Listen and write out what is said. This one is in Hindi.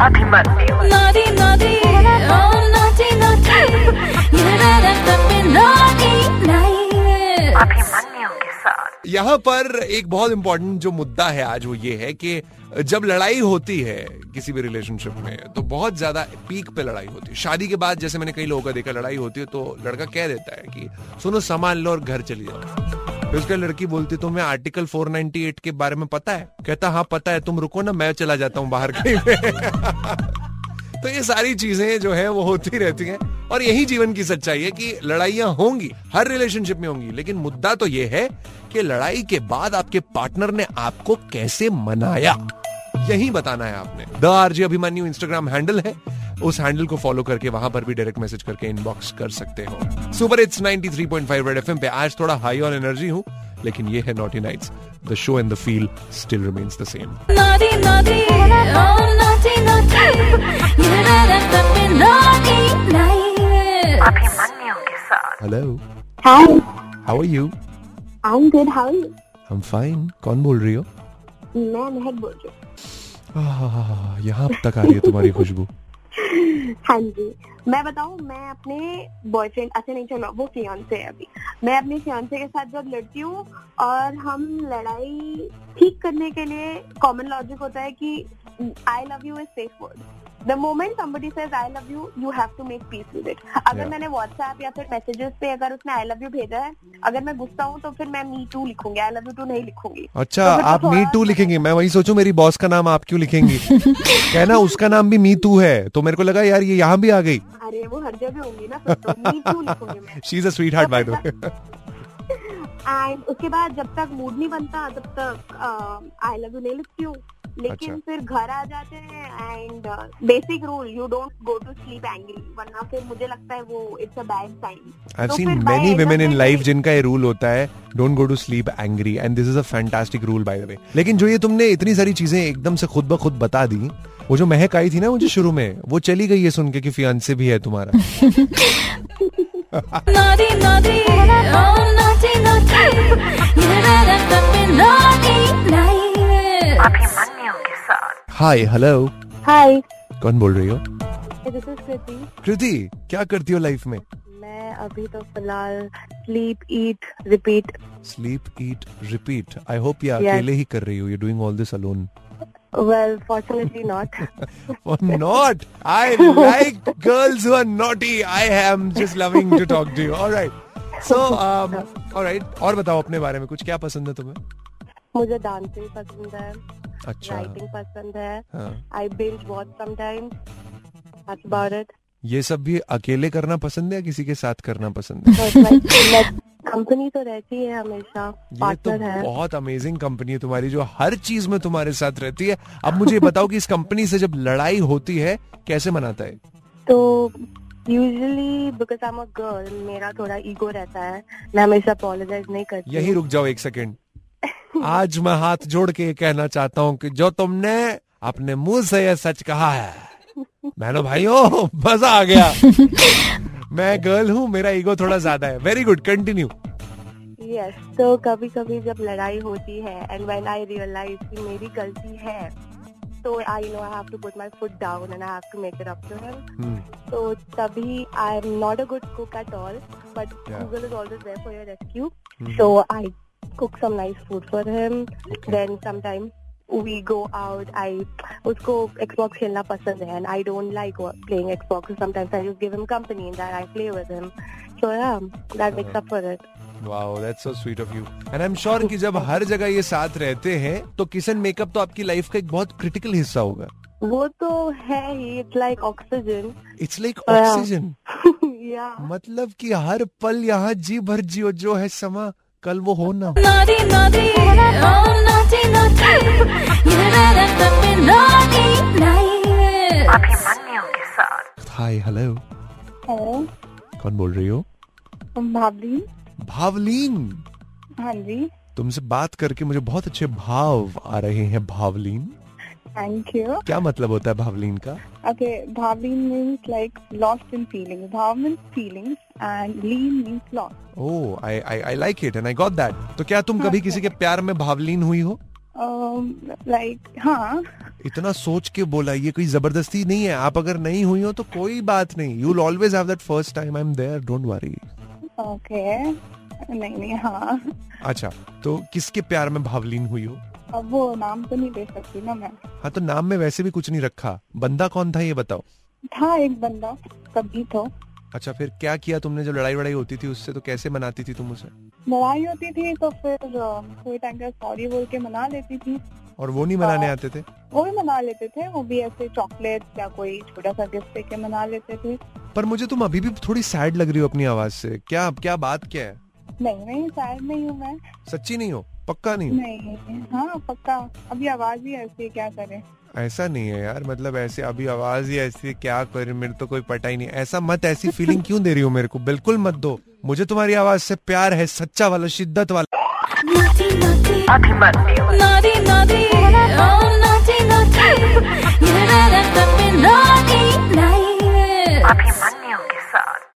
Oh यहाँ पर एक बहुत इंपॉर्टेंट जो मुद्दा है आज वो ये है कि जब लड़ाई होती है किसी भी रिलेशनशिप में तो बहुत ज़्यादा पीक पे लड़ाई होती है। शादी के बाद जैसे मैंने कई लोगों का देखा, लड़ाई होती है तो लड़का कह देता है कि, सुनो संभाल लो और घर चली जाओ। उसका लड़की बोलती, तुम्हें आर्टिकल 498 के बारे में पता है? कहता हाँ पता है। तुम रुको ना, मैं चला जाता हूँ बाहर कहीं तो ये सारी चीज़ें जो है, वो होती रहती हैं। और यही जीवन की सच्चाई है कि लड़ाइयाँ होंगी, हर रिलेशनशिप में होंगी। लेकिन मुद्दा तो ये है कि लड़ाई के बाद आपके पार्टनर ने आपको कैसे मनाया? यही बताना है आपने। The RJ Abhimanyu Instagram handle है। उस हैंडल को फॉलो करके वहाँ पर भी डायरेक्ट मैसेज करके इनबॉक्स कर सकते हो। सुपर इट्स 93.5 रेड एफएम पे आज थोड़ा हाई ऑन एनर्जी हूँ लेकिन ये है naughty nights the show and the feel still remains the same Naughty, naughty, oh naughty, naughty. You better stop me naughty, nice. Abhimanyu के साथ। Hello how are you I'm good. How are you? I am fine कौन बोल रही हो? मैं महक बोल रही हूँ। यहाँ तक आ रही है तुम्हारी खुशबू। हाँ जी। मैं बताऊँ, मैं अपने बॉयफ्रेंड अच्छा नहीं, चलो, वो फियांसे है अभी। मैं अपने फियांसे के साथ जब लड़ती हूँ और हम लड़ाई ठीक करने के लिए कॉमन लॉजिक होता है कि I love you is safe word the moment somebody says I love you you have to make peace with it अगर Yeah. मैंने व्हाट्सएप या फिर मैसेजेस पे अगर उसने आई लव यू भेजा है अगर मैं गुस्सा हूँ तो फिर मैं मी टू लिखूँगी। आई लव यू टू नहीं लिखूँगी। अच्छा तो तो आप मी टू लिखेंगे। मैं वही सोचूं मेरी बॉस का नाम आप क्यों लिखेंगी? कहना उसका नाम भी मी टू है। तो मेरे को लगा यार ये यहाँ भी आ गई। अरे वो हर जगह होंगी ना तो। She is a sweetheart by the way and उसके बाद जब तक मूड नहीं बनता तब तक आई लव यू नहीं लिखती हूँ। लेकिन अच्छा। फिर घर आ जाते हैं and basic rule you don't go to sleep angry वरना फिर मुझे लगता है वो it's a bad sign I have seen many women in life जिनका ये रूल होता है don't go to sleep angry and this is a fantastic rule by the way लेकिन जो ये तुमने इतनी सारी चीज़ें एकदम से खुद ब खुद बता दी वो जो महक आई थी ना मुझे शुरू में वो चली गई है सुन के कि फियांसे भी है तुम्हारा Naughty, naughty, oh naughty, naughty. You better stop me naughty. Hi hello hi कौन बोल रही हो? कृति कृति क्या करती हो लाइफ में? मैं अभी तो फ़िलहाल sleep eat repeat sleep eat repeat I hope ये अकेले ही कर रही हो. You doing all this alone well fortunately not or not. I like girls who are naughty. I am just loving to talk to you. All right. So, um, all right. और बताओ अपने बारे में कुछ. क्या पसंद है तुम्हें? मुझे डांसिंग पसंद है। अच्छा। राइटिंग पसंद है। I binge watch sometimes that's about it ये सब भी अकेले करना पसंद है या किसी के साथ करना पसंद है? कंपनी तो रहती है हमेशा ये तो है। बहुत अमेजिंग कंपनी है तुम्हारी जो हर चीज़ में तुम्हारे साथ रहती है। अब मुझे बताओ कि इस कंपनी से जब लड़ाई होती है कैसे मनाता है? तो usually because I am a girl मेरा थोड़ा ईगो रहता है मैं हमेशा अपोलोजाइज नहीं करती यही रुक जाओ एक सेकेंड आज मैं हाथ जोड़ के ये कहना चाहता हूँ कि जो तुमने अपने मुँह से ये सच कहा है बहनों भाइयों मज़ा आ गया। मैं गर्ल हूँ मेरा ईगो थोड़ा ज़्यादा है। वेरी गुड कंटिन्यू यस तो कभी कभी जब लड़ाई होती है एंड व्हेन आई रियलाइज़ कि मेरी गलती है तो I know I have to put my foot down and I have to make it up to him तो तभी I am not a good cook at all but Google is always there for your rescue. So I cook some nice food for him. Okay. Then sometimes we go out. I उसको Xbox खेलना पसंद है and I don't like playing Xbox. So sometimes I just give him company and that I play with him. So yeah, that makes up for it. That's so sweet of you and I am sure कि जब हर जगह ये साथ रहते हैं तो किचन मेकअप तो आपकी लाइफ का एक बहुत क्रिटिकल हिस्सा होगा वो तो है ही it's like oxygen. It's like oxygen मतलब कि हर पल यहाँ जी भर जियो जो है समा कल वो हो ना। हाय हेलो कौन बोल रही हो? भावलीन। भावलीन। हाँ जी। तुमसे बात करके मुझे बहुत अच्छे भाव आ रहे हैं भावलीन। थैंक यू क्या मतलब होता है भावलीन का? Okay, Bhavleen means like lost in feelings. Bhav means feelings and lean means lost. Oh I I I like it and I got that तो क्या तुम कभी किसी के प्यार में भावलीन हुई हो? Um, like, हाँ. इतना सोच के बोला ये कोई ज़बरदस्ती नहीं है। आप अगर नहीं हुई हो तो कोई बात नहीं। You always have that first time I am there don't worry okay नहीं नहीं हाँ. अच्छा तो किसके प्यार में भावलीन हुई हो? अब वो नाम तो नहीं दे सकती ना मैं। हाँ तो नाम में वैसे भी कुछ नहीं रखा। बंदा कौन था ये बताओ? था एक बंदा कभी तो। अच्छा फिर क्या किया तुमने जब लड़ाई वड़ाई होती थी उससे? तो कैसे मनाती थी तुम उसे? लड़ाई होती थी तो फिर कोई टाइम का सॉरी बोल के मना लेती थी। और वो नहीं मनाने। आते थे? वो भी मना लेते थे वो भी ऐसे चॉकलेट या कोई छोटा सा गिफ्ट दे के मना लेते थे। पर मुझे तुम अभी भी थोड़ी सैड लग रही हो अपनी आवाज़ से। क्या क्या बात क्या है? नहीं नहीं हूँ सच्ची नहीं हो? पक्का नहीं हो? हाँ पक्का। अभी आवाज़ ही ऐसी क्या करे? ऐसा नहीं है यार मतलब ऐसे अभी आवाज़ ही ऐसी क्या करे? मेरे तो कोई पता ही नहीं। ऐसा मत ऐसी फीलिंग क्यों दे रही हो मेरे को? बिल्कुल मत दो। मुझे तुम्हारी आवाज़ से प्यार है सच्चा वाला शिद्दत वाला।